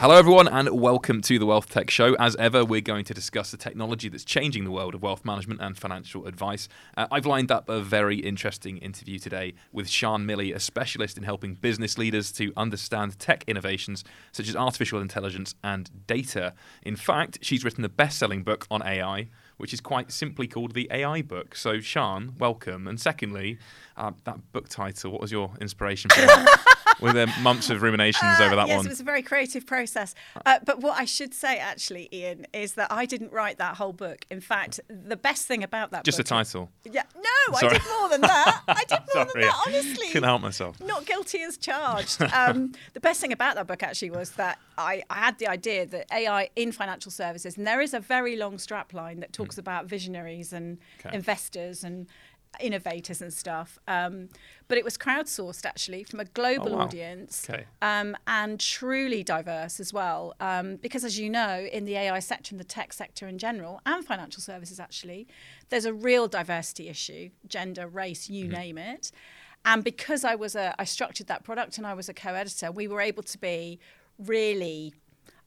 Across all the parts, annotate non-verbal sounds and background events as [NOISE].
Hello, everyone, and welcome to the Wealth Tech Show. As ever, we're going to discuss the technology that's changing the world of wealth management and financial advice. Uh, I've lined up a very interesting interview today with Shân Millie, a specialist in helping business leaders to understand tech innovations such as artificial intelligence and data. In fact, she's written a best selling book on AI, which is quite simply called the AI book. So, Shân, welcome. And secondly, uh, that book title, what was your inspiration for that? [LAUGHS] Were there months of ruminations Uh, over that yes, one? it was a very creative process. Uh, but what I should say, actually, Ian, is that I didn't write that whole book. In fact, the best thing about that Just the book. title. Yeah, no, I did more than that. I did more than that, honestly. Couldn't help myself. Not guilty as charged. Um, [LAUGHS] the best thing about that book actually was that I, I had the idea that AI in financial services, and there is a very long strapline that talks about visionaries and. Okay. investors and innovators and stuff. Um, but it was crowdsourced actually from a global Oh, wow. audience Okay. um, and truly diverse as well. Um, because as you know, in the AI sector and the tech sector in general, and financial services actually, there's a real diversity issue: gender, race, you name it. And because I was a, I structured that product and I was a co-editor, we were able to be really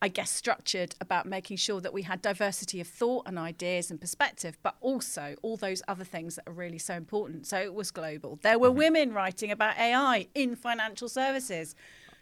I guess, structured about making sure that we had diversity of thought and ideas and perspective, but also all those other things that are really so important. So it was global. There were women writing about AI in financial services.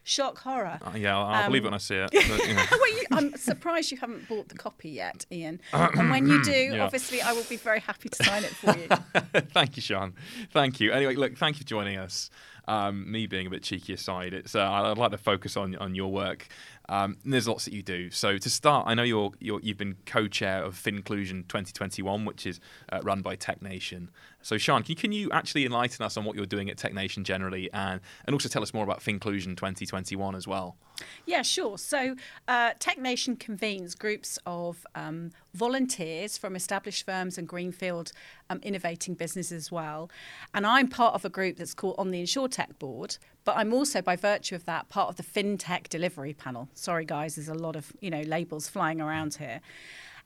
Shock horror. Uh, yeah, I'll, I'll believe it when I see it. But, you know. [LAUGHS] well, you, I'm surprised you haven't bought the copy yet, Ian. [CLEARS THROAT] and when you do, Yeah. obviously, I will be very happy to sign it for you. [LAUGHS] thank you, Shân. Thank you. Anyway, look, thank you for joining us. Um, me being a bit cheeky aside, it's uh, I'd like to focus on on your work. Um, there's lots that you do. So to start, I know you're, you're you've been co-chair of FinClusion 2021, which is uh, run by Tech Nation. So Shân, can you, can you actually enlighten us on what you're doing at Tech Nation generally, and and also tell us more about FinClusion 2021 as well? Yeah, sure. So, uh, Tech Nation convenes groups of um, volunteers from established firms and greenfield um, innovating businesses as well. And I'm part of a group that's called on the InsurTech board, but I'm also, by virtue of that, part of the FinTech delivery panel. Sorry, guys, there's a lot of you know labels flying around here.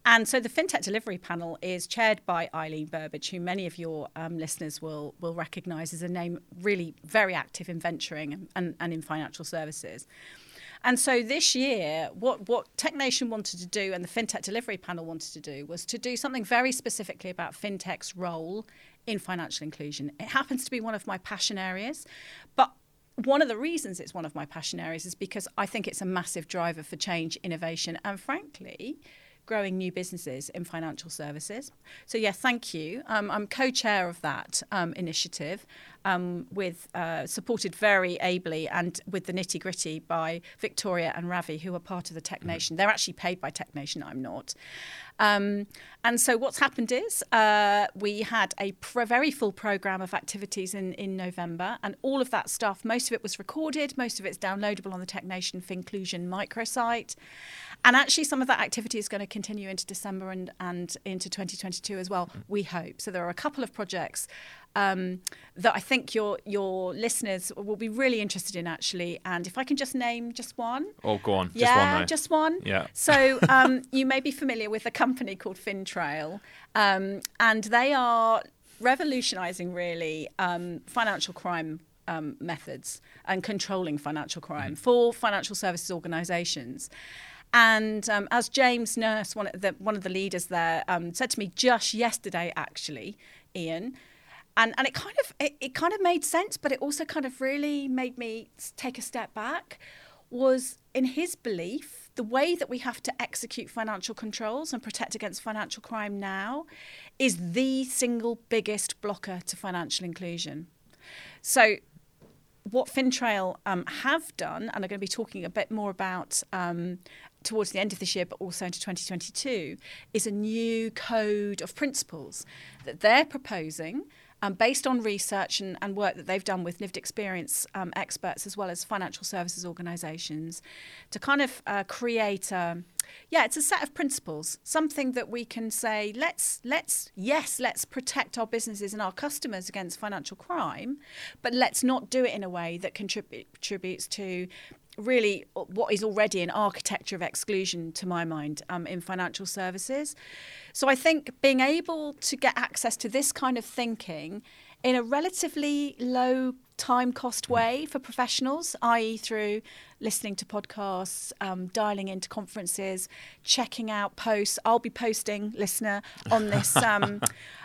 And so the FinTech Delivery Panel is chaired by Eileen Burbidge, who many of your um, listeners will, will recognise as a name really very active in venturing and, and in financial services. And so this year, what, what TechNation wanted to do and the FinTech Delivery Panel wanted to do was to do something very specifically about FinTech's role in financial inclusion. It happens to be one of my passion areas, but one of the reasons it's one of my passion areas is because I think it's a massive driver for change, innovation, and frankly, growing new businesses in financial services. So, yeah, thank you. Um, I'm co chair of that um, initiative, um, with uh, supported very ably and with the nitty gritty by Victoria and Ravi, who are part of the Tech Nation. They're actually paid by Tech Nation, I'm not. Um, and so, what's happened is uh, we had a pr- very full program of activities in, in November, and all of that stuff, most of it was recorded, most of it's downloadable on the Tech Nation for Inclusion microsite. And actually, some of that activity is going to continue into December and, and into 2022 as well, we hope. So, there are a couple of projects um, that I think your your listeners will be really interested in, actually. And if I can just name just one. Oh, go on. Just Yeah, one though. just one. Yeah. So um, [LAUGHS] you may be familiar with a company called FinTrail, um, and they are revolutionising really um, financial crime. Um, methods and controlling financial crime for financial services organisations. And um, as James Nurse, one of the, one of the leaders there, um, said to me just yesterday, actually, Ian, and and it kind of it, it kind of made sense, but it also kind of really made me take a step back. Was in his belief the way that we have to execute financial controls and protect against financial crime now is the single biggest blocker to financial inclusion. So what FinTrail um, have done, and are going to be talking a bit more about um, towards the end of this year, but also into 2022, is a new code of principles that they're proposing. Um, based on research and, and work that they've done with lived experience um, experts as well as financial services organisations, to kind of uh, create a, yeah, it's a set of principles, something that we can say, let's let's yes, let's protect our businesses and our customers against financial crime, but let's not do it in a way that contribute, contributes to really what is already an architecture of exclusion to my mind um, in financial services. So I think being able to get access to this kind of thinking in a relatively low time cost way for professionals, i.e., through listening to podcasts, um, dialing into conferences, checking out posts. I'll be posting, listener, on this [LAUGHS] um,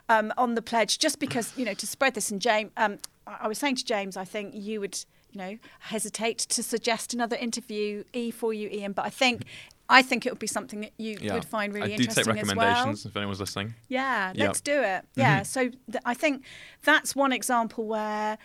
um, on the pledge, just because you know to spread this. And James, um, I was saying to James, I think you would you know hesitate to suggest another interview e for you, Ian, but I think I think it would be something that you yeah. would find really I interesting do take recommendations well. if anyone's listening. Yeah, yep. let's do it. Yeah, mm-hmm. so th- I think that's one example where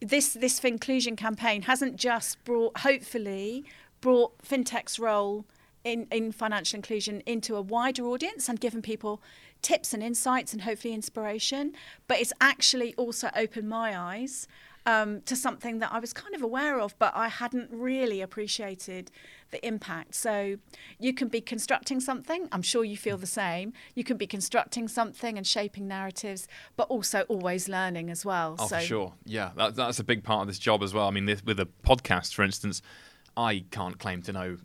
this this inclusion campaign hasn't just brought, hopefully, brought fintech's role in, in financial inclusion into a wider audience and given people tips and insights and hopefully inspiration, but it's actually also opened my eyes um, to something that I was kind of aware of, but I hadn't really appreciated the impact. So you can be constructing something, I'm sure you feel the same. You can be constructing something and shaping narratives, but also always learning as well. Oh, so, for sure. Yeah, that, that's a big part of this job as well. I mean, this, with a podcast, for instance, I can't claim to know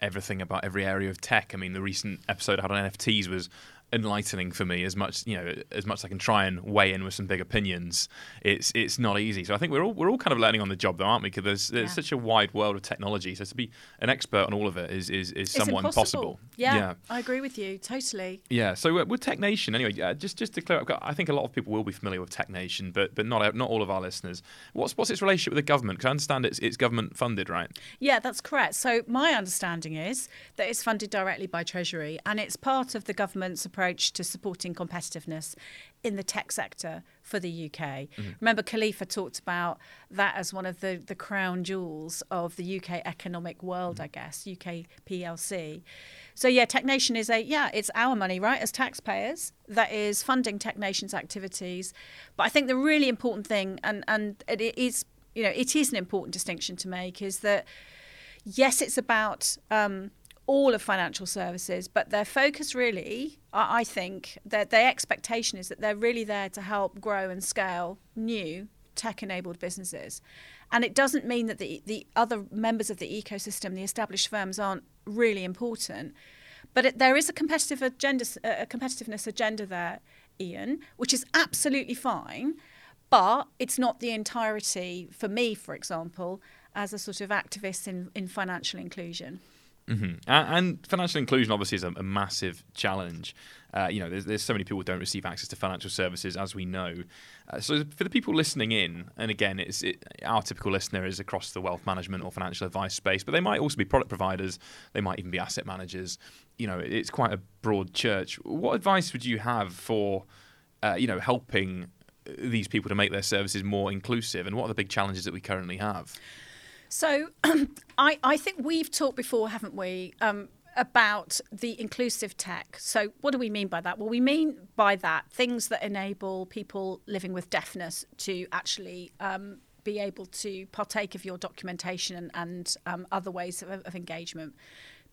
everything about every area of tech. I mean, the recent episode I had on NFTs was enlightening for me as much you know as much as I can try and weigh in with some big opinions it's it's not easy. So I think we're all we're all kind of learning on the job though aren't we? Because there's, there's yeah. such a wide world of technology. So to be an expert on all of it is is, is somewhat impossible, Yeah, yeah, I agree with you totally. Yeah so uh, with Tech Nation anyway uh, just just to clear up I think a lot of people will be familiar with Tech Nation but but not not all of our listeners. What's what's its relationship with the government? Because I understand it's it's government funded right? Yeah that's correct. So my understanding is that it's funded directly by Treasury and it's part of the government's approach to supporting competitiveness in the tech sector for the UK. Mm-hmm. Remember, Kalifa talked about that as one of the, the crown jewels of the UK economic world, mm-hmm. I guess, UK PLC. So, yeah, TechNation is a, yeah, it's our money, right, as taxpayers that is funding TechNation's activities. But I think the really important thing, and, and it is, you know, it is an important distinction to make, is that yes, it's about um, all of financial services, but their focus really, I think, their, their expectation is that they're really there to help grow and scale new tech enabled businesses. And it doesn't mean that the, the other members of the ecosystem, the established firms, aren't really important. But it, there is a competitive agenda, a competitiveness agenda there, Ian, which is absolutely fine. But it's not the entirety, for me, for example, as a sort of activist in, in financial inclusion. Mm-hmm. And, financial inclusion obviously is a, a massive challenge. Uh, you know, there's, there's, so many people who don't receive access to financial services, as we know. Uh, so for the people listening in, and again, it's it, our typical listener is across the wealth management or financial advice space, but they might also be product providers. They might even be asset managers. You know, it's quite a broad church. What advice would you have for, uh, you know, helping these people to make their services more inclusive? And what are the big challenges that we currently have? So [CLEARS THROAT] I, I think we've talked before, haven't we, um, about the inclusive tech. So what do we mean by that? Well, we mean by that things that enable people living with deafness to actually um, be able to partake of your documentation and, and um, other ways of, of, engagement.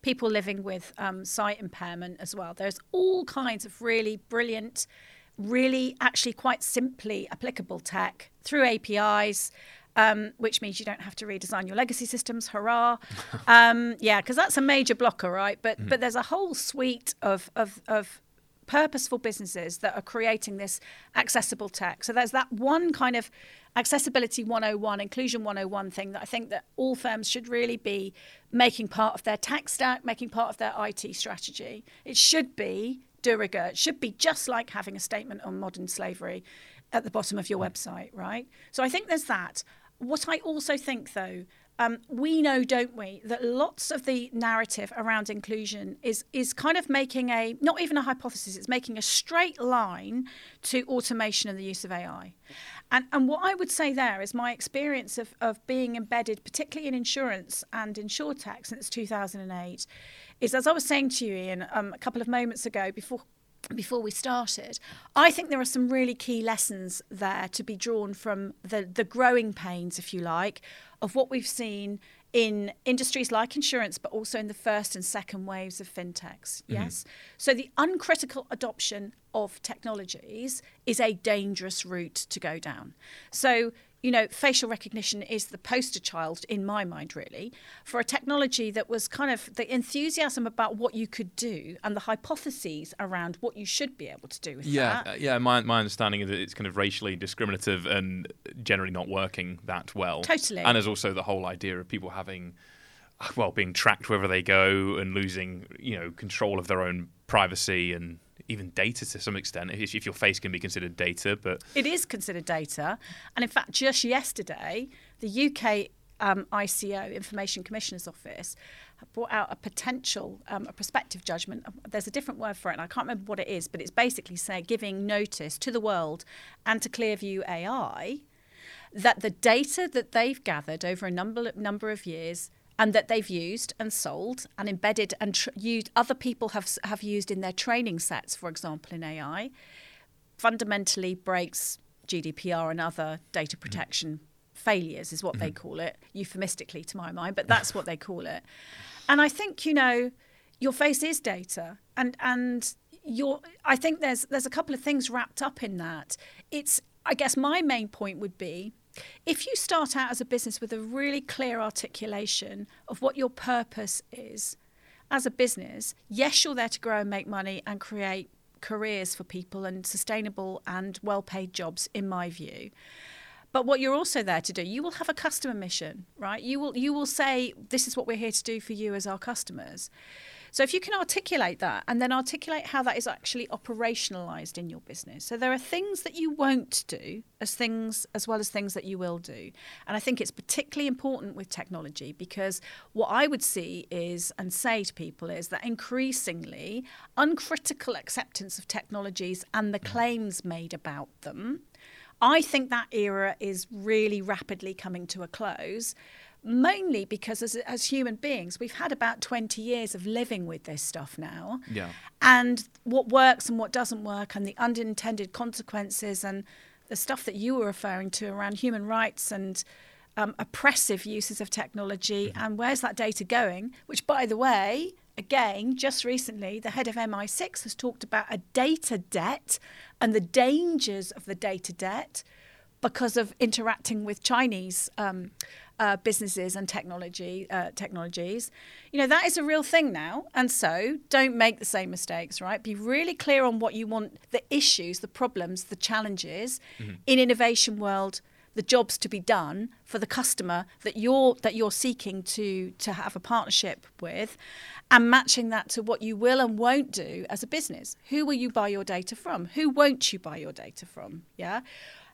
People living with um, sight impairment as well. There's all kinds of really brilliant, really actually quite simply applicable tech through APIs um, which means you don't have to redesign your legacy systems. Hurrah! [LAUGHS] Um, yeah, because that's a major blocker, right? But mm. but there's a whole suite of, of of purposeful businesses that are creating this accessible tech. So there's that one kind of accessibility 101, inclusion 101 thing that I think that all firms should really be making part of their tech stack, making part of their IT strategy. It should be de rigueur. It should be just like having a statement on modern slavery at the bottom of your website, right? So I think there's that. What I also think, though, um, we know, don't we, that lots of the narrative around inclusion is is kind of making a not even a hypothesis; it's making a straight line to automation and the use of AI. And and what I would say there is my experience of of being embedded, particularly in insurance and insurtech since 2008, is as I was saying to you, Ian, um, a couple of moments ago before before we started, I think there are some really key lessons there to be drawn from the, the growing pains, if you like, of what we've seen in industries like insurance, but also in the first and second waves of fintechs. Mm-hmm. Yes. So the uncritical adoption of technologies is a dangerous route to go down. So you know, facial recognition is the poster child in my mind, really, for a technology that was kind of the enthusiasm about what you could do and the hypotheses around what you should be able to do with yeah, that. uh, yeah. My my understanding is that it's kind of racially discriminative and generally not working that well. Totally. And there's also the whole idea of people having, well, being tracked wherever they go and losing, you know, control of their own privacy and even data to some extent. If, if your face can be considered data, but It is considered data. And in fact, just yesterday, the UK um, ICO, Information Commissioner's Office, brought out a potential, um, a prospective judgment. There's a different word for it, and I can't remember what it is, but it's basically saying giving notice to the world and to Clearview AI that the data that they've gathered over a number number of years and that they've used and sold and embedded and tr- used other people have have used in their training sets, for example, in AI, fundamentally breaks GDPR and other data mm-hmm. protection failures, is what they mm-hmm. call it, euphemistically to my mind, but that's what they call it. And I think you know, your face is data, and and your I think there's there's a couple of things wrapped up in that. It's I guess my main point would be if you start out as a business with a really clear articulation of what your purpose is as a business, yes, you're there to grow and make money and create careers for people and sustainable and well paid jobs, in my view. But what you're also there to do, you will have a customer mission, right? You will you will say, This is what we're here to do for you as our customers. So if you can articulate that and then articulate how that is actually operationalized in your business. So there are things that you won't do as things as well as things that you will do. And I think it's particularly important with technology because what I would see is and say to people is that increasingly uncritical acceptance of technologies and the mm. claims made about them I think that era is really rapidly coming to a close mainly because as, as human beings we've had about 20 years of living with this stuff now. Yeah. and what works and what doesn't work and the unintended consequences and the stuff that you were referring to around human rights and um, oppressive uses of technology and where's that data going? Which by the way again just recently the head of mi6 has talked about a data debt and the dangers of the data debt because of interacting with Chinese um, uh, businesses and technology uh, technologies. You know that is a real thing now, and so don't make the same mistakes. Right? Be really clear on what you want, the issues, the problems, the challenges in innovation world. The jobs to be done for the customer that you're that you're seeking to to have a partnership with, and matching that to what you will and won't do as a business. Who will you buy your data from? Who won't you buy your data from? Yeah.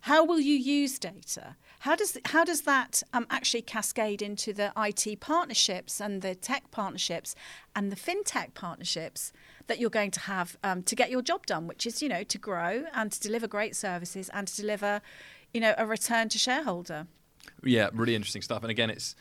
How will you use data? How does how does that um, actually cascade into the IT partnerships and the tech partnerships and the fintech partnerships that you're going to have um, to get your job done, which is you know to grow and to deliver great services and to deliver, you know, a return to shareholder. Yeah, really interesting stuff. And again, it's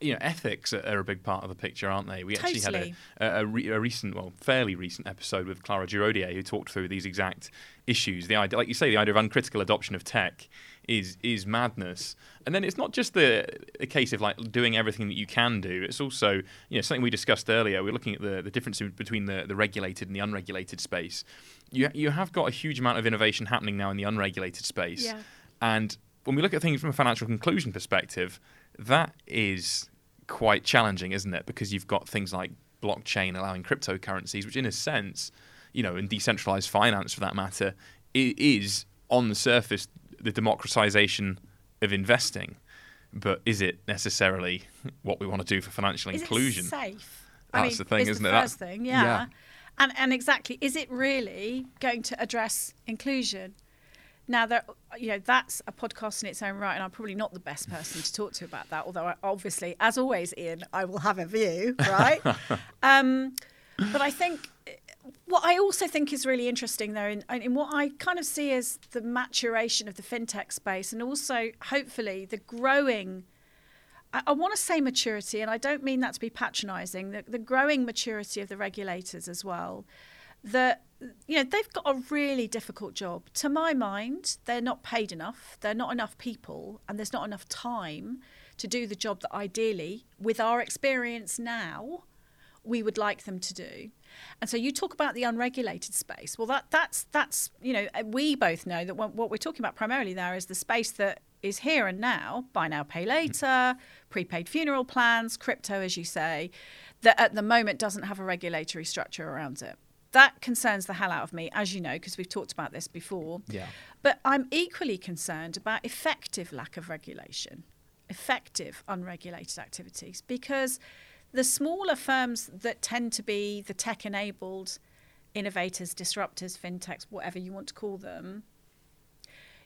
you know ethics are- a big part of the picture, aren't they? We actually had a, a, a, re- a recent, well, fairly recent episode with Clara Giraudier who talked through these exact issues. The idea, like you say, the idea of uncritical adoption of tech is is madness. And then it's not just the a case of like doing everything that you can do. It's also you know something we discussed earlier. We're looking at the the difference between the the regulated and the unregulated space. You you have got a huge amount of innovation happening now in the unregulated space. Yeah. And when we look at things from a financial inclusion perspective, that is quite challenging, isn't it? Because you've got things like blockchain allowing cryptocurrencies, which in a sense, you know, and decentralized finance for that matter, is on the surface the democratization of investing. But is it necessarily what we want to do for financial Is inclusion? it safe? That's the thing, is isn't the it? That- First thing, yeah. yeah. And and exactly, is it really going to address inclusion? Now, there, you know, that's a podcast in its own right, and I'm probably not the best person to talk to about that. Although, I, obviously, as always, Ian, I will have a view, right? [LAUGHS] um, but I think what I also think is really interesting, though, in, in what I kind of see as the maturation of the fintech space, and also hopefully the growing I, I want to say maturity, and I don't mean that to be patronising. The, the growing maturity of the regulators as well. That you know they've got a really difficult job. To my mind, they're not paid enough. They're not enough people, and there's not enough time to do the job that ideally, with our experience now, we would like them to do. And so you talk about the unregulated space. Well, that that's that's you know uh, we both know that what what we're talking about primarily there is the space that is here and now, buy now, pay hmm. later, prepaid funeral plans, crypto, as you say, that at the moment doesn't have a regulatory structure around it. That concerns the hell out of me, as you know, because we've talked about this before. Yeah. But I'm equally concerned about effective lack of regulation, effective unregulated activities, because the smaller firms that tend to be the tech enabled innovators, disruptors, fintechs, whatever you want to call them,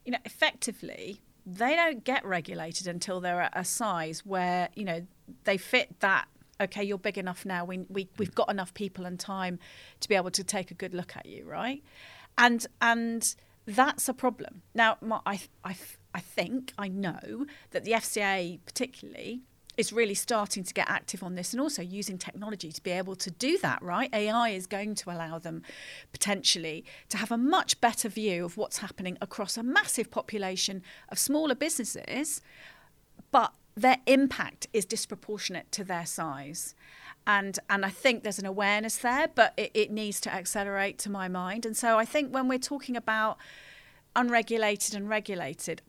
you know, effectively, they don't get regulated until they're at a size where, you know, they fit that okay, you're big enough now. We, we we've got enough people and time to be able to take a good look at you, right? And and that's a problem. Now, I I I think I know that the FCA particularly is really starting to get active on this and also using technology to be able to do that, right? AI is going to allow them potentially to have a much better view of what's happening across a massive population of smaller businesses, but their impact is disproportionate to their size. And, and I think there's an awareness there, but it, it needs to accelerate to my mind. And so I think when we're talking about unregulated and regulated,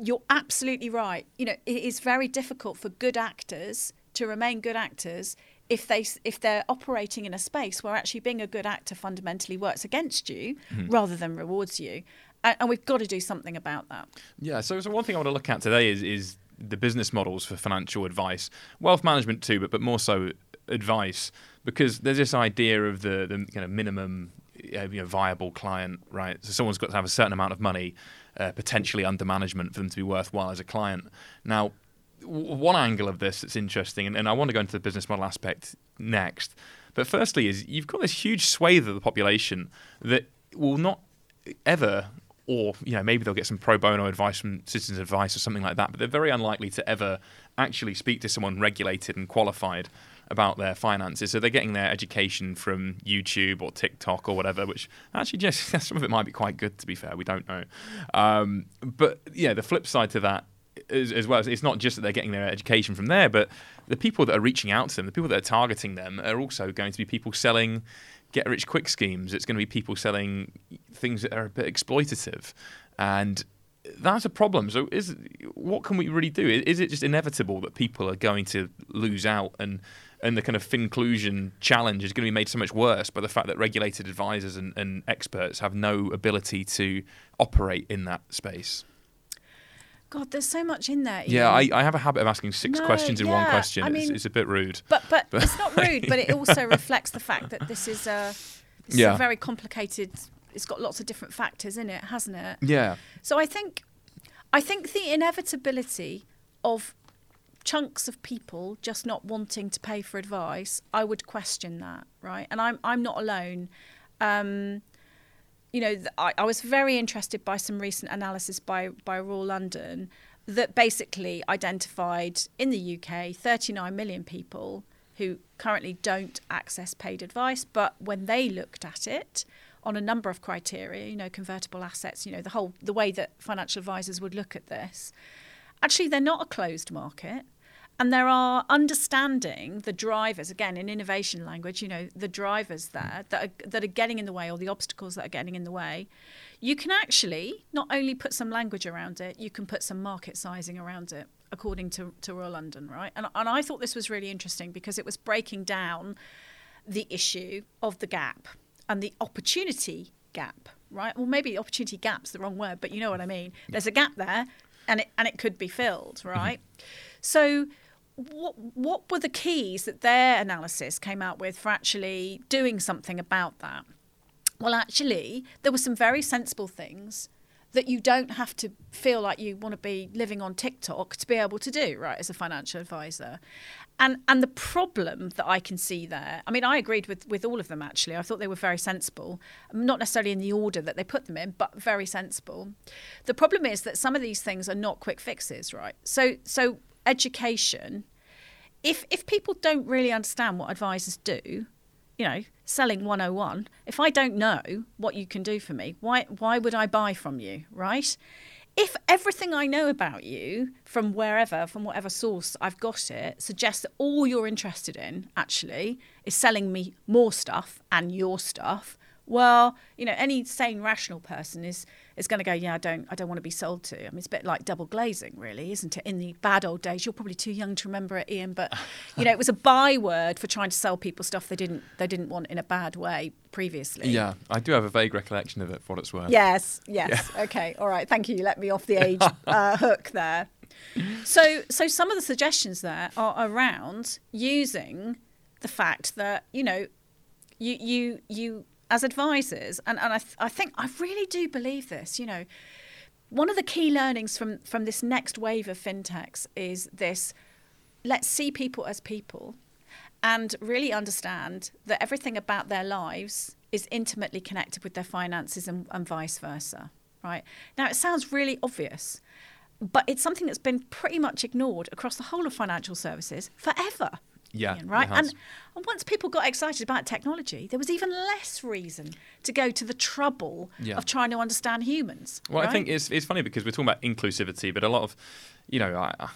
you're absolutely right. You know, it is very difficult for good actors to remain good actors if they if they're operating in a space where actually being a good actor fundamentally works against you mm-hmm. rather than rewards you. And, and, we've got to do something about that. Yeah. So, so one thing I want to look at today is is the business models for financial advice, wealth management too, but but more so advice because there's this idea of the the kind of minimum you know, viable client, right? So someone's got to have a certain amount of money, uh, potentially under management, for them to be worthwhile as a client. Now, w- one angle of this that's interesting, and, and I want to go into the business model aspect next. But firstly, is you've got this huge swathe of the population that will not ever or you know maybe they'll get some pro bono advice from citizens advice or something like that but they're very unlikely to ever actually speak to someone regulated and qualified about their finances. So they're getting their education from youtube or tiktok or whatever which actually just [LAUGHS] some of it might be quite good to be fair. We don't know. Um, but yeah the flip side to that as, as well it's not just that they're getting their education from there but the people that are reaching out to them the people that are targeting them are also going to be people selling get rich quick schemes. It's going to be people selling things that are a bit exploitative, and that's a problem. So, is what can we really do? Is it just inevitable that people are going to lose out, and and the kind of finclusion challenge is going to be made so much worse by the fact that regulated advisors and, and experts have no ability to operate in that space? God, there's so much in there. Ian. Yeah, I, I have a habit of asking six no, questions in yeah, one question. I mean, it's, it's, a bit rude. But, but but it's not [LAUGHS] rude. But it also reflects the fact that this is a this yeah. is a very complicated. It's got lots of different factors in it, hasn't it? Yeah. So I think I think the inevitability of chunks of people just not wanting to pay for advice, I would question that, right? And I'm I'm not alone. Um, you know, I, I was very interested by some recent analysis by, by Royal London that basically identified in the UK 39 million people who currently don't access paid advice, but when they looked at it on a number of criteria, you know, convertible assets, you know, the whole the way that financial advisors would look at this, actually they're not a closed market and there are understanding the drivers again in innovation language you know the drivers there that are, that are getting in the way or the obstacles that are getting in the way. You can actually not only put some language around it you can put some market sizing around it according to, to Royal London right? And, and I thought this was really interesting because it was breaking down the issue of the gap and the opportunity gap right well maybe opportunity gap's the wrong word but you know what I mean there's a gap there and it and it could be filled mm-hmm. right mm-hmm. so what what were the keys that their analysis came out with for actually doing something about that? Well, actually, there were some very sensible things that you don't have to feel like you want to be living on TikTok to be able to do, right, as a financial advisor. And and the problem that I can see there, I mean, I agreed with, with all of them actually. I thought they were very sensible, not necessarily in the order that they put them in, but very sensible. The problem is that some of these things are not quick fixes, right? So so education if if people don't really understand what advisors do you know selling 101 if i don't know what you can do for me why why would i buy from you right if everything i know about you from wherever from whatever source i've got it suggests that all you're interested in actually is selling me more stuff and your stuff well you know any sane rational person is is going to go, yeah, I don't, I don't want to be sold to. I mean, it's a bit like double glazing, really, isn't it? In the bad old days, you're probably too young to remember it, Ian, but [LAUGHS] you know, it was a byword for trying to sell people stuff they didn't, they didn't want in a bad way previously. Yeah, I do have a vague recollection of it for what it's worth. Yes, [LAUGHS] yes. Yeah. Okay, all right. Thank you. You let me off the age [LAUGHS] uh, hook there. So, so some of the suggestions there are around using the fact that you know, you you you as advisors, and, and I, th- I think I really do believe this, you know, one of the key learnings from, from this next wave of fintechs is this let's see people as people and really understand that everything about their lives is intimately connected with their finances and, and vice versa, right? Now, it sounds really obvious, but it's something that's been pretty much ignored across the whole of financial services forever. Yeah, Ian, right. And, and once people got excited about technology, there was even less reason to go to the trouble yeah. of trying to understand humans. Well, right? I think it's it's funny because we're talking about inclusivity, but a lot of, you know, I,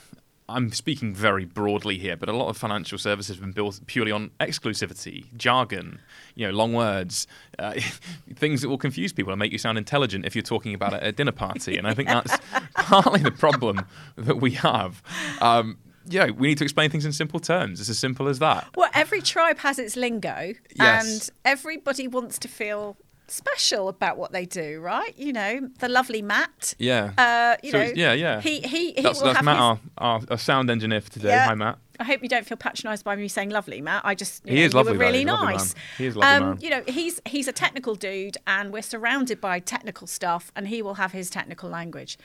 I'm speaking very broadly here, but a lot of financial services have been built purely on exclusivity, jargon, you know, long words, uh, [LAUGHS] things that will confuse people and make you sound intelligent if you're talking about it at a dinner party. And I think that's [LAUGHS] partly the problem that we have. Um, yeah, we need to explain things in simple terms. It's as simple as that. Well, every tribe has its lingo, yes. and everybody wants to feel special about what they do, right? You know, the lovely Matt. Yeah. Uh, you so know, yeah, yeah. He he, he that's, will that's have Matt, his... our, our, our, sound engineer for today. Yeah. Hi, Matt. I hope you don't feel patronised by me saying lovely, Matt. I just he know, is lovely. You were really nice. He is lovely um, man. You know, he's he's a technical dude, and we're surrounded by technical stuff, and he will have his technical language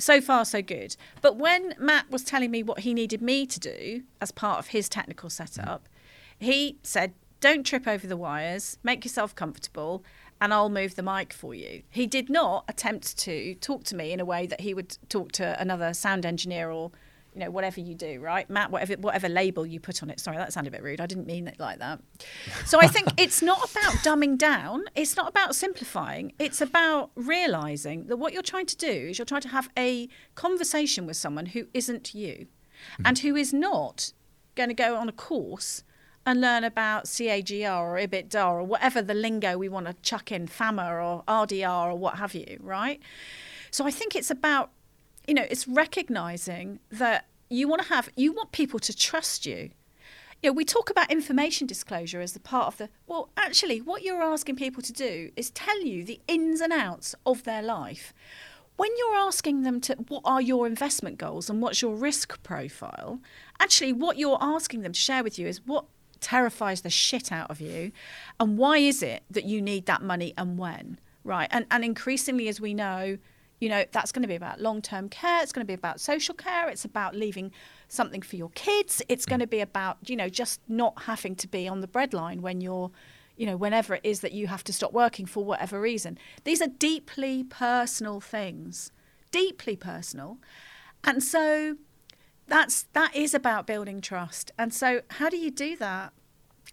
so far so good. But when Matt was telling me what he needed me to do as part of his technical setup, he said, "Don't trip over the wires. Make yourself comfortable." And I'll move the mic for you. He did not attempt to talk to me in a way that he would talk to another sound engineer or you know, whatever you do, right? Matt, whatever whatever label you put on it. Sorry, that sounded a bit rude. I didn't mean it like that. So I think it's not about dumbing down. It's not about simplifying. It's about realizing that what you're trying to do is you're trying to have a conversation with someone who isn't you mm-hmm. and who is not going to go on a course and learn about CAGR or EBITDA or whatever the lingo we want to chuck in, FAMR or RDR or what have you, right? So I think it's about you know, it's recognizing that you want to have, you want people to trust you. You know, we talk about information disclosure as the part of the, well, actually, what you're asking people to do is tell you the ins and outs of their life. When you're asking them to, what are your investment goals and what's your risk profile, actually, what you're asking them to share with you is what terrifies the shit out of you and why is it that you need that money and when, right? And, and increasingly, as we know, you know, that's going to be about long term care. It's going to be about social care. It's about leaving something for your kids. It's going to be about, you know, just not having to be on the breadline when you're, you know, whenever it is that you have to stop working for whatever reason. These are deeply personal things, deeply personal. And so that's that is about building trust. And so how do you do that?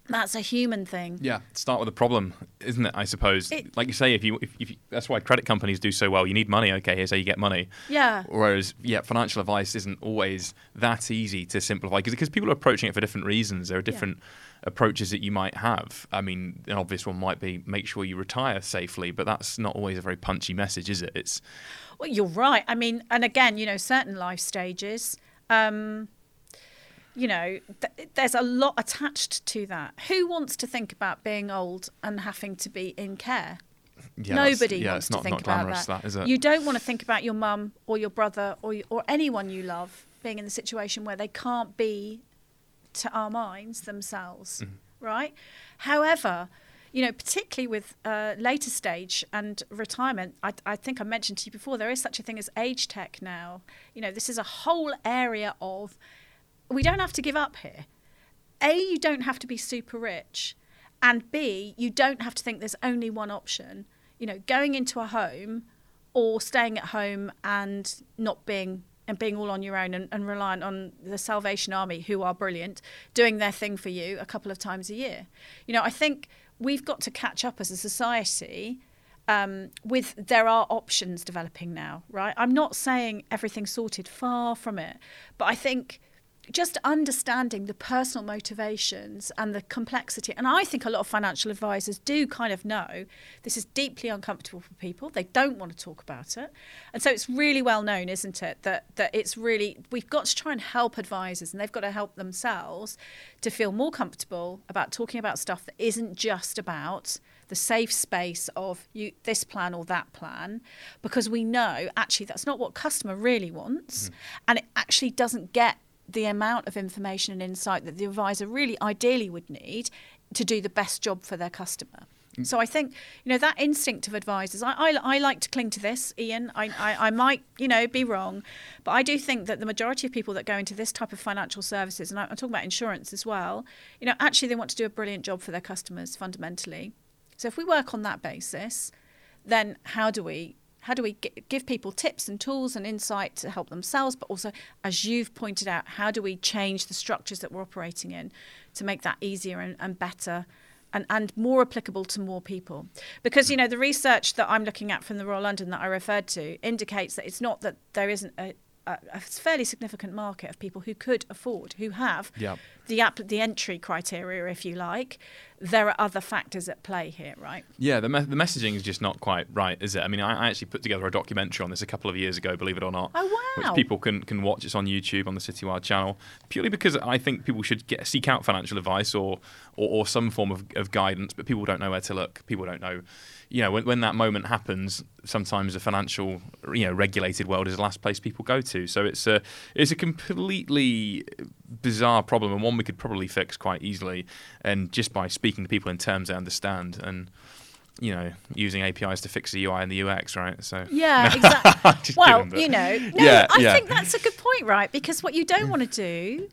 That's a human thing. Yeah, start with a problem, isn't it? I suppose. It, like you say, if you, if, if you, that's why credit companies do so well. You need money. Okay, here's how you get money. Yeah. Whereas, yeah, financial advice isn't always that easy to simplify because people are approaching it for different reasons. There are different yeah. approaches that you might have. I mean, an obvious one might be make sure you retire safely, but that's not always a very punchy message, is it? It's. Well, you're right. I mean, and again, you know, certain life stages. Um, you know, th- there's a lot attached to that. Who wants to think about being old and having to be in care? Yeah, Nobody yeah, wants not, to think about that. that you don't want to think about your mum or your brother or or anyone you love being in the situation where they can't be, to our minds, themselves, mm-hmm. right? However, you know, particularly with uh, later stage and retirement, I, I, think I mentioned to you before, there is such a thing as age tech now. You know, this is a whole area of we don't have to give up here. A, you don't have to be super rich. And B, you don't have to think there's only one option. You know, going into a home or staying at home and not being and being all on your own and, and reliant on the Salvation Army, who are brilliant, doing their thing for you a couple of times a year. You know, I think we've got to catch up as a society um, with there are options developing now, right? I'm not saying everything's sorted, far from it, but I think just understanding the personal motivations and the complexity. And I think a lot of financial advisors do kind of know this is deeply uncomfortable for people. They don't want to talk about it. And so it's really well known, isn't it, that, that it's really, we've got to try and help advisors and they've got to help themselves to feel more comfortable about talking about stuff that isn't just about the safe space of you this plan or that plan because we know actually that's not what customer really wants mm. and it actually doesn't get the amount of information and insight that the advisor really ideally would need to do the best job for their customer. Mm. So I think you know that instinct of advisors. I, I, I like to cling to this, Ian. I, I, I might you know be wrong, but I do think that the majority of people that go into this type of financial services, and I, I'm talking about insurance as well, you know, actually they want to do a brilliant job for their customers fundamentally. So if we work on that basis, then how do we how do we give people tips and tools and insight to help themselves but also as you've pointed out how do we change the structures that we're operating in to make that easier and, and better and, and more applicable to more people because you know the research that i'm looking at from the royal london that i referred to indicates that it's not that there isn't a, a, fairly significant market of people who could afford, who have yep. The app, the entry criteria, if you like. There are other factors at play here, right? Yeah, the, me- the messaging is just not quite right, is it? I mean, I, I, actually put together a documentary on this a couple of years ago, believe it or not. Oh wow! Which people can can watch. It's on YouTube on the Citywire channel. Purely because I think people should get seek out financial advice or or, or some form of, of guidance, but people don't know where to look. People don't know you know, when, when that moment happens, sometimes the financial, you know, regulated world is the last place people go to. So it's a it's a completely bizarre problem and one we could probably fix quite easily, and just by speaking to people in terms they understand and you know, using APIs to fix the UI and the UX, right? So yeah, [LAUGHS] exactly. well, you know, no, yeah, I yeah. think that's a good point, right? Because what you don't want to do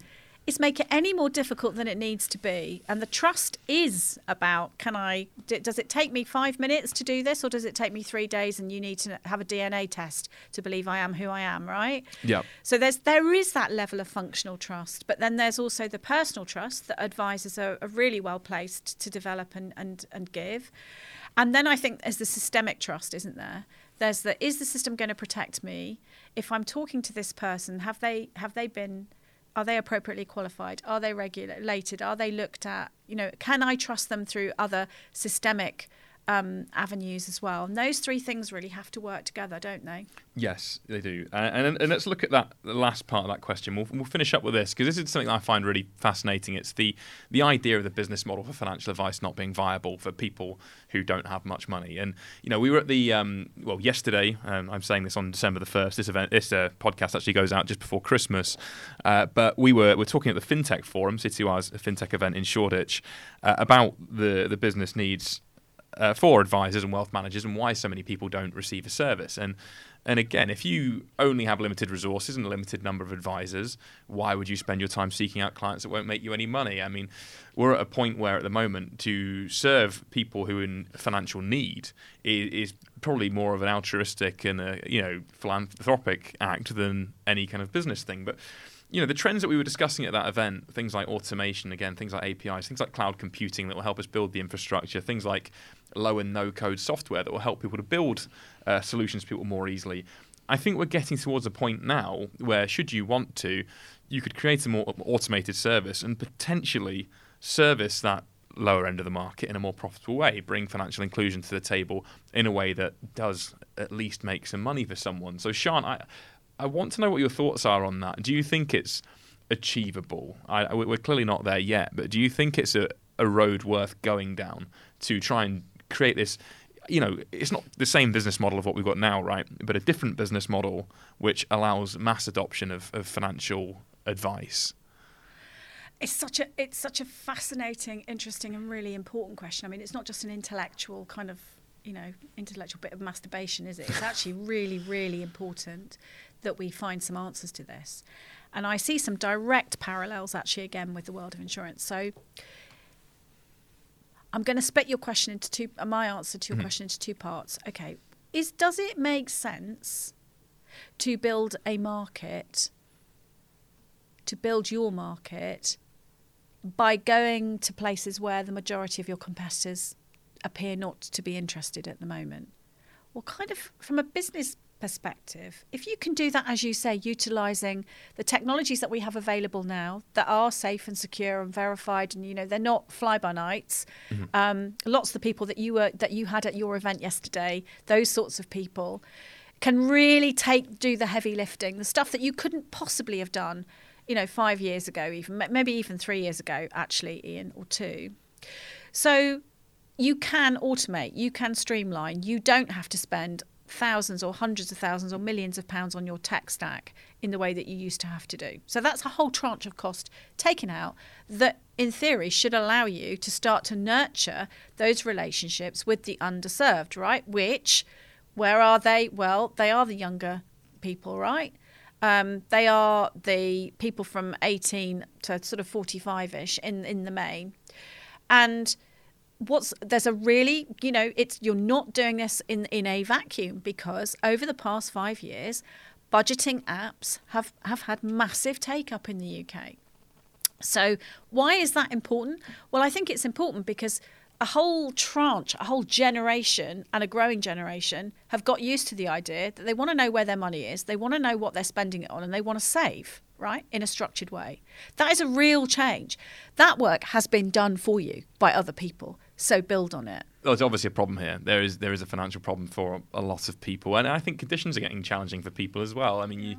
is make it any more difficult than it needs to be. And the trust is about can I, does it take me five minutes to do this or does it take me three days and you need to have a DNA test to believe I am who I am, right? Yeah. So there's, there is that level of functional trust, but then there's also the personal trust that advisors are, are really well placed to develop and, and, and give. And then I think there's the systemic trust, isn't there? There's the, is the system going to protect me? If I'm talking to this person, have they, have they been are they appropriately qualified? Are they regulated? Are they looked at? You know, can I trust them through other systemic um, avenues as well. And those three things really have to work together, don't they? Yes, they do. Uh, and, and let's look at that the last part of that question. We'll, we'll finish up with this because this is something I find really fascinating. It's the the idea of the business model for financial advice not being viable for people who don't have much money. And you know, we were at the um, well yesterday. Um, I'm saying this on December the first. This event, this uh, podcast actually goes out just before Christmas. Uh, but we were we're talking at the FinTech Forum, Citywire's FinTech event in Shoreditch, uh, about the the business needs uh, for advisors and wealth managers and why so many people don't receive a service. And and again, if you only have limited resources and a limited number of advisors, why would you spend your time seeking out clients that won't make you any money? I mean, we're at a point where at the moment to serve people who are in financial need is, is probably more of an altruistic and a you know philanthropic act than any kind of business thing. But you know the trends that we were discussing at that event things like automation again things like apis things like cloud computing that will help us build the infrastructure things like low and no code software that will help people to build uh, solutions to people more easily. I think we're getting towards a point now where, should you want to, you could create a more automated service and potentially service that lower end of the market in a more profitable way, bring financial inclusion to the table in a way that does at least make some money for someone. So, Shân, I, I want to know what your thoughts are on that. Do you think it's achievable? I, we're clearly not there yet, but do you think it's a, a road worth going down to try and create this you know, it's not the same business model of what we've got now, right? But a different business model which allows mass adoption of, of financial advice. It's such a it's such a fascinating, interesting, and really important question. I mean, it's not just an intellectual kind of you know intellectual bit of masturbation, is it? It's actually really, really important that we find some answers to this. And I see some direct parallels actually again with the world of insurance. So I'm going to split your question into two. Uh, my answer to your mm-hmm. question into two parts. Okay, is does it make sense to build a market, to build your market, by going to places where the majority of your competitors appear not to be interested at the moment? Well, kind of from a business perspective, if you can do that, as you say, utilizing the technologies that we have available now that are safe and secure and verified, and you know they're not fly by nights. Mm-hmm. Um, lots of the people that you were that you had at your event yesterday, those sorts of people, can really take do the heavy lifting, the stuff that you couldn't possibly have done, you know, five years ago, even maybe even three years ago, actually, Ian, or two. So you can automate, you can streamline. You don't have to spend thousands or hundreds of thousands or millions of pounds on your tech stack in the way that you used to have to do. So that's a whole tranche of cost taken out that, in theory, should allow you to start to nurture those relationships with the underserved, right? Which, where are they? Well, they are the younger people, right? Um, they are the people from 18 to sort of 45 ish in, in the main. And what's there's a really you know it's you're not doing this in in a vacuum because over the past 5 years budgeting apps have have had massive take up in the UK so why is that important well i think it's important because a whole tranche, a whole generation, and a growing generation have got used to the idea that they want to know where their money is, they want to know what they're spending it on, and they want to save right, in a structured way. That is a real change. That work has been done for you by other people. So build on it. Well, there's obviously a problem here. There is there is a financial problem for a lot of people, and I think conditions are getting challenging for people as well. I mean, yeah. you,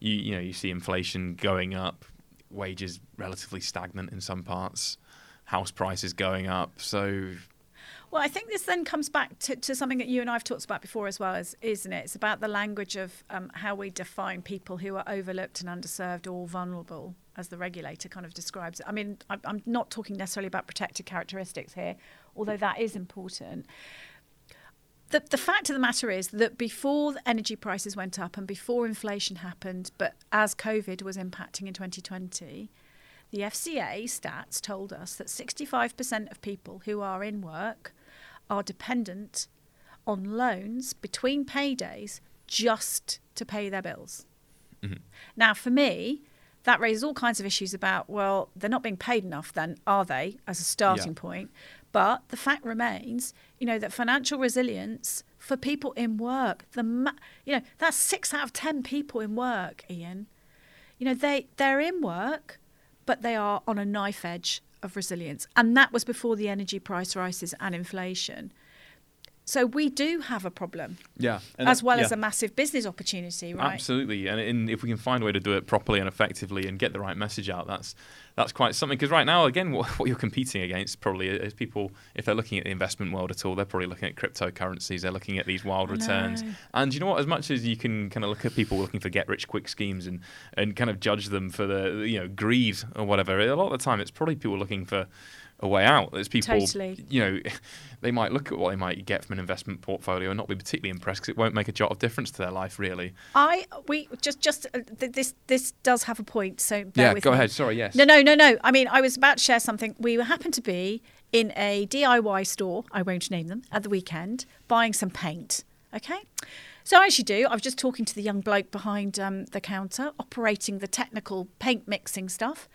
you you know you see inflation going up, wages relatively stagnant in some parts, house prices going up. So well, I think this then comes back to, to something that you and I have talked about before as well, as, isn't it? It's about the language of um, how we define people who are overlooked and underserved or vulnerable, as the regulator kind of describes it. I mean, I, I'm not talking necessarily about protected characteristics here, although that is important. The, the fact of the matter is that before energy prices went up and before inflation happened, but as COVID was impacting in 2020, the FCA stats told us that 65% of people who are in work are dependent on loans between paydays just to pay their bills. Mm-hmm. Now, for me, that raises all kinds of issues about, well, they're not being paid enough, then, are they, as a starting yeah. point? But the fact remains, you know, that financial resilience for people in work, the ma- you know, that's six out of ten people in work, Ian. You know, they they're in work, but they are on a knife edge of resilience. And that was before the energy price rises and inflation. So we do have a problem. Yeah. as well yeah. as a massive business opportunity, right? Absolutely. And in, if we can find a way to do it properly and effectively and get the right message out, that's that's quite something. Because right now, again, [LAUGHS] what, what, you're competing against probably is people, if they're looking at the investment world at all, they're probably looking at cryptocurrencies, they're looking at these wild returns. And you know what? As much as you can kind of look at people looking for get rich quick schemes and, and kind of judge them for the, you know, greed or whatever, a lot of the time it's probably people looking for a way out. There's people, totally. you know, [LAUGHS] they might look at what they might get from an investment portfolio and not be particularly impressed because it won't make a jot of difference to their life, really. I we just just uh, th- this this does have a point. So yeah, go me. ahead. Sorry, yes. No, no, no, no. I mean, I was about to share something. We happened to be in a DIY store. I won't name them at the weekend, buying some paint. Okay. So as you do, I was just talking to the young bloke behind um, the counter, operating the technical paint mixing stuff.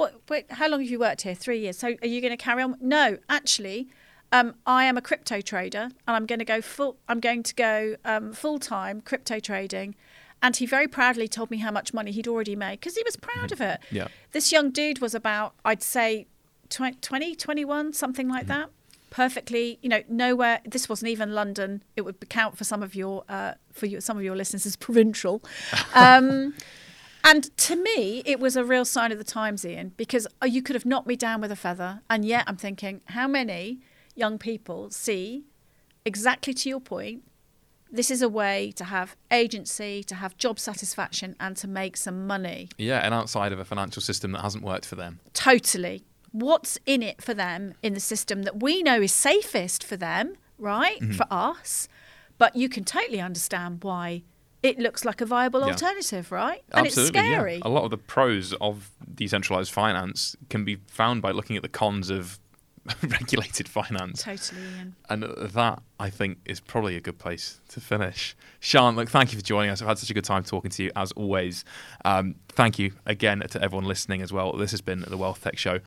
What? Wait, how long have you worked here? Three years. So are you going to carry on? No, actually, um, I am a crypto trader, and I'm going to go full. I'm going to go um, full time crypto trading. And he very proudly told me how much money he'd already made because he was proud of it. Yeah. This young dude was about, I'd say, 20, 21, something like mm-hmm. that. Perfectly, you know, nowhere. This wasn't even London. It would count for some of your, uh, for your, some of your listeners as provincial. [LAUGHS] Um, and to me, it was a real sign of the times, Ian, because uh, you could have knocked me down with a feather. And yet I'm thinking, how many young people see, exactly to your point, this is a way to have agency, to have job satisfaction, and to make some money. Yeah, and outside of a financial system that hasn't worked for them. Totally. What's in it for them in the system that we know is safest for them, right? Mm-hmm. For us. But you can totally understand why it looks like a viable yeah. alternative, right? And Absolutely, it's scary. Yeah. A lot of the pros of decentralized finance can be found by looking at the cons of [LAUGHS] regulated finance. Totally. Ian. And that, I think, is probably a good place to finish. Shân, look, thank you for joining us. I've had such a good time talking to you, as always. Um, thank you again to everyone listening as well. This has been the Wealth Tech Show.